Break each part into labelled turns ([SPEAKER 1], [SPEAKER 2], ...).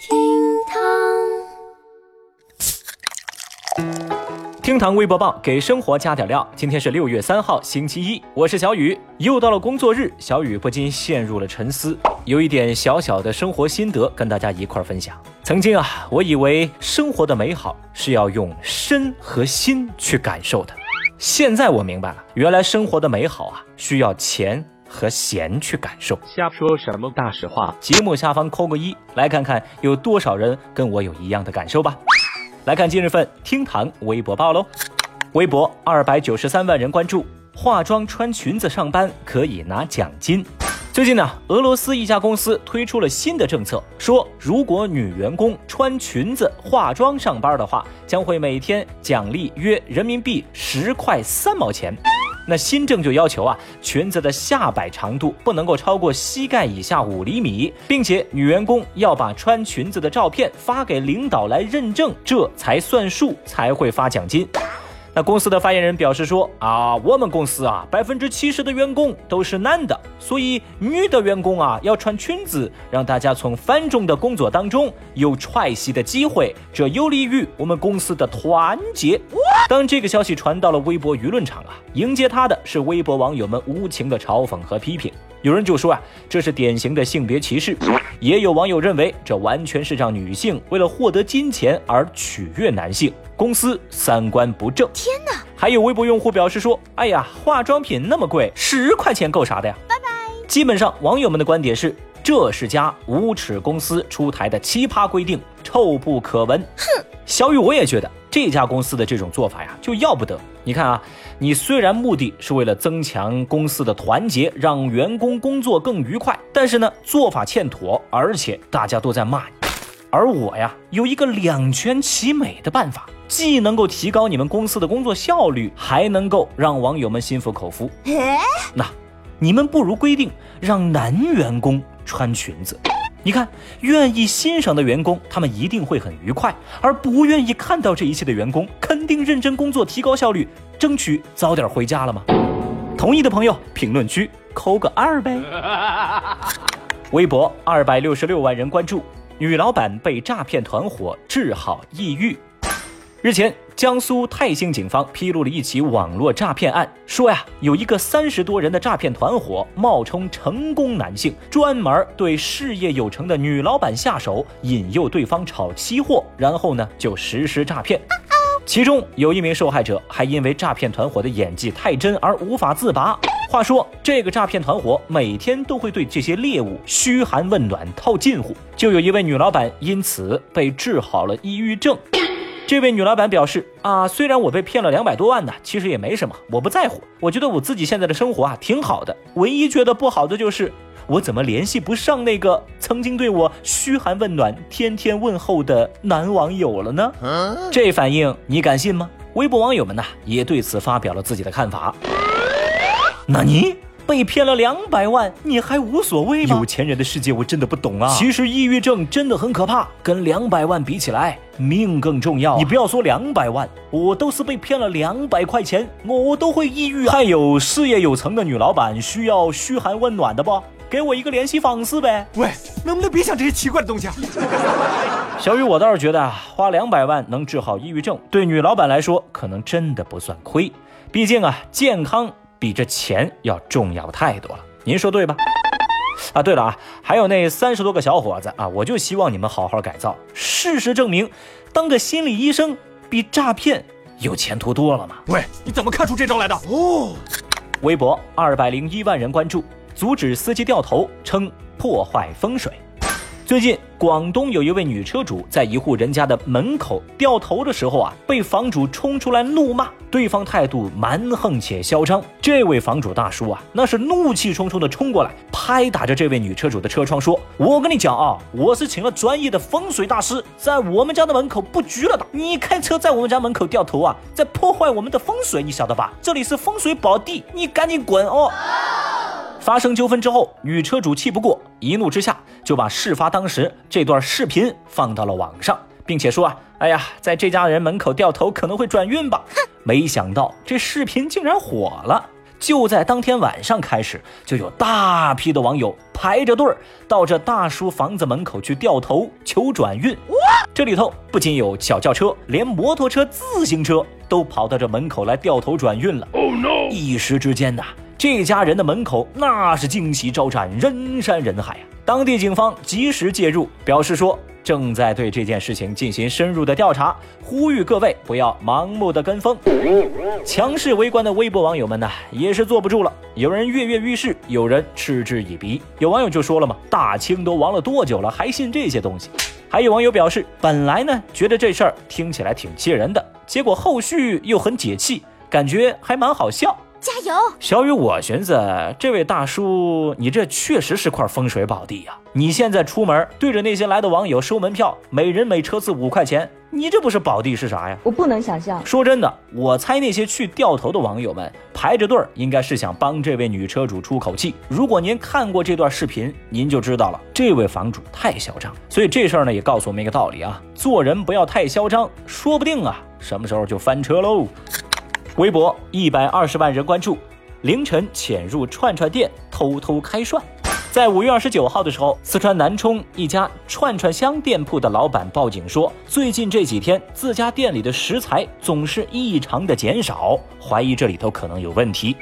[SPEAKER 1] 厅堂厅堂微博报给生活加点料。今天是六月三号，星期一，我是小雨。又到了工作日，小雨不禁陷入了沉思，有一点小小的生活心得跟大家一块分享。曾经啊，我以为生活的美好是要用身和心去感受的，现在我明白了，原来生活的美好啊，需要钱和闲去感受。
[SPEAKER 2] 瞎说什么大实话？
[SPEAKER 1] 节目下方扣个一，来看看有多少人跟我有一样的感受吧。来看今日份厅堂微博报喽，微博二百九十三万人关注，化妆穿裙子上班可以拿奖金。最近呢，俄罗斯一家公司推出了新的政策，说如果女员工穿裙子化妆上班的话，将会每天奖励约人民币十块三毛钱。那新政就要求啊，裙子的下摆长度不能够超过膝盖以下五厘米，并且女员工要把穿裙子的照片发给领导来认证，这才算数，才会发奖金。那公司的发言人表示说啊，我们公司啊，百分之七十的员工都是男的，所以女的员工啊要穿裙子，让大家从繁重的工作当中有喘息的机会，这有利于我们公司的团结。当这个消息传到了微博舆论场啊，迎接他的是微博网友们无情的嘲讽和批评。有人就说啊，这是典型的性别歧视；也有网友认为，这完全是让女性为了获得金钱而取悦男性。公司三观不正。天哪！还有微博用户表示说：“哎呀，化妆品那么贵，十块钱够啥的呀？”拜拜。基本上网友们的观点是，这是家无耻公司出台的奇葩规定，臭不可闻。哼，小雨我也觉得这家公司的这种做法呀，就要不得。你看啊，你虽然目的是为了增强公司的团结，让员工工作更愉快，但是呢，做法欠妥，而且大家都在骂你。而我呀，有一个两全其美的办法。既能够提高你们公司的工作效率，还能够让网友们心服口服。那你们不如规定让男员工穿裙子。你看，愿意欣赏的员工，他们一定会很愉快；而不愿意看到这一切的员工，肯定认真工作，提高效率，争取早点回家了吗？同意的朋友，评论区扣个二呗。微博二百六十六万人关注，女老板被诈骗团伙治好抑郁。日前，江苏泰兴警方披露了一起网络诈骗案，说呀，有一个三十多人的诈骗团伙，冒充成功男性，专门对事业有成的女老板下手，引诱对方炒期货，然后呢就实施诈骗。其中有一名受害者还因为诈骗团伙的演技太真而无法自拔。话说，这个诈骗团伙每天都会对这些猎物嘘寒问暖、套近乎，就有一位女老板因此被治好了抑郁症。这位女老板表示啊，虽然我被骗了两百多万呢，其实也没什么，我不在乎。我觉得我自己现在的生活啊挺好的，唯一觉得不好的就是我怎么联系不上那个曾经对我嘘寒问暖、天天问候的男网友了呢？这反应你敢信吗？微博网友们呢也对此发表了自己的看法。那你？被骗了两百万，你还无所谓吗？有钱人的世界我真的不懂啊！其实抑郁症真的很可怕，跟两百万比起来，命更重要。你不要说两百万，我都是被骗了两百块钱，我都会抑郁啊！还有事业有成的女老板需要嘘寒问暖的不？给我一个联系方式呗！
[SPEAKER 3] 喂，能不能别想这些奇怪的东西啊？
[SPEAKER 1] 小雨，我倒是觉得啊，花两百万能治好抑郁症，对女老板来说可能真的不算亏。毕竟啊，健康。比这钱要重要太多了，您说对吧？啊，对了啊，还有那三十多个小伙子啊，我就希望你们好好改造。事实证明，当个心理医生比诈骗有前途多了嘛。
[SPEAKER 3] 喂，你怎么看出这招来的？哦，
[SPEAKER 1] 微博二百零一万人关注，阻止司机掉头，称破坏风水。最近。广东有一位女车主在一户人家的门口掉头的时候啊，被房主冲出来怒骂，对方态度蛮横且嚣张。这位房主大叔啊，那是怒气冲冲的冲过来，拍打着这位女车主的车窗说：“我跟你讲啊，我是请了专业的风水大师，在我们家的门口布局了的。你开车在我们家门口掉头啊，在破坏我们的风水，你晓得吧？这里是风水宝地，你赶紧滚哦！”发生纠纷之后，女车主气不过，一怒之下就把事发当时这段视频放到了网上，并且说啊，哎呀，在这家人门口掉头可能会转运吧。没想到这视频竟然火了，就在当天晚上开始，就有大批的网友排着队儿到这大叔房子门口去掉头求转运。这里头不仅有小轿车，连摩托车、自行车都跑到这门口来掉头转运了哦 no。一时之间呐，这家人的门口那是惊喜招展，人山人海啊！当地警方及时介入，表示说。正在对这件事情进行深入的调查，呼吁各位不要盲目的跟风。强势围观的微博网友们呢，也是坐不住了，有人跃跃欲试，有人嗤之以鼻。有网友就说了嘛：“大清都亡了多久了，还信这些东西？”还有网友表示，本来呢觉得这事儿听起来挺气人的，结果后续又很解气，感觉还蛮好笑。
[SPEAKER 4] 加油，
[SPEAKER 1] 小雨！我寻思，这位大叔，你这确实是块风水宝地呀！你现在出门对着那些来的网友收门票，每人每车次五块钱，你这不是宝地是啥呀？
[SPEAKER 5] 我不能想象。
[SPEAKER 1] 说真的，我猜那些去掉头的网友们排着队儿，应该是想帮这位女车主出口气。如果您看过这段视频，您就知道了，这位房主太嚣张。所以这事儿呢，也告诉我们一个道理啊，做人不要太嚣张，说不定啊，什么时候就翻车喽。微博一百二十万人关注，凌晨潜入串串店偷偷开涮。在五月二十九号的时候，四川南充一家串串香店铺的老板报警说，最近这几天自家店里的食材总是异常的减少，怀疑这里头可能有问题。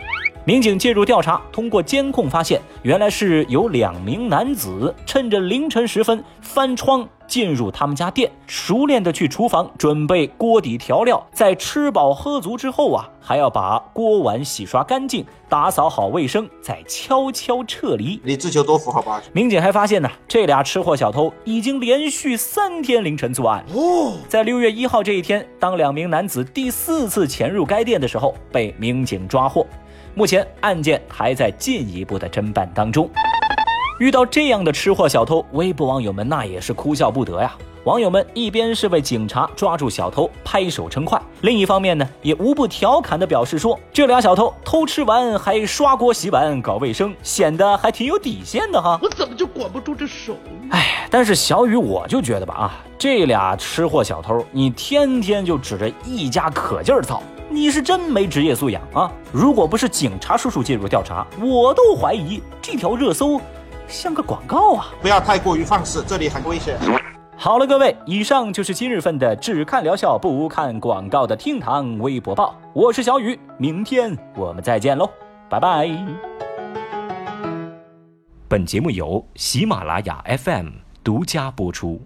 [SPEAKER 1] 民警介入调查，通过监控发现，原来是有两名男子趁着凌晨时分翻窗进入他们家店，熟练的去厨房准备锅底调料，在吃饱喝足之后啊，还要把锅碗洗刷干净，打扫好卫生，再悄悄撤离。
[SPEAKER 6] 你自求多福，好吧？
[SPEAKER 1] 民警还发现呢，这俩吃货小偷已经连续三天凌晨作案。哦，在六月一号这一天，当两名男子第四次潜入该店的时候，被民警抓获。目前案件还在进一步的侦办当中。遇到这样的吃货小偷，微博网友们那也是哭笑不得呀。网友们一边是为警察抓住小偷拍手称快，另一方面呢，也无不调侃的表示说，这俩小偷偷吃完还刷锅洗碗搞卫生，显得还挺有底线的哈。
[SPEAKER 7] 我怎么就管不住这手？
[SPEAKER 1] 哎，但是小雨我就觉得吧啊，这俩吃货小偷，你天天就指着一家可劲儿造。你是真没职业素养啊！如果不是警察叔叔介入调查，我都怀疑这条热搜像个广告啊！
[SPEAKER 6] 不要太过于放肆，这里很危险。
[SPEAKER 1] 好了，各位，以上就是今日份的只看疗效不看广告的厅堂微博报。我是小雨，明天我们再见喽，拜拜。本节目由喜马拉雅 FM 独家播出。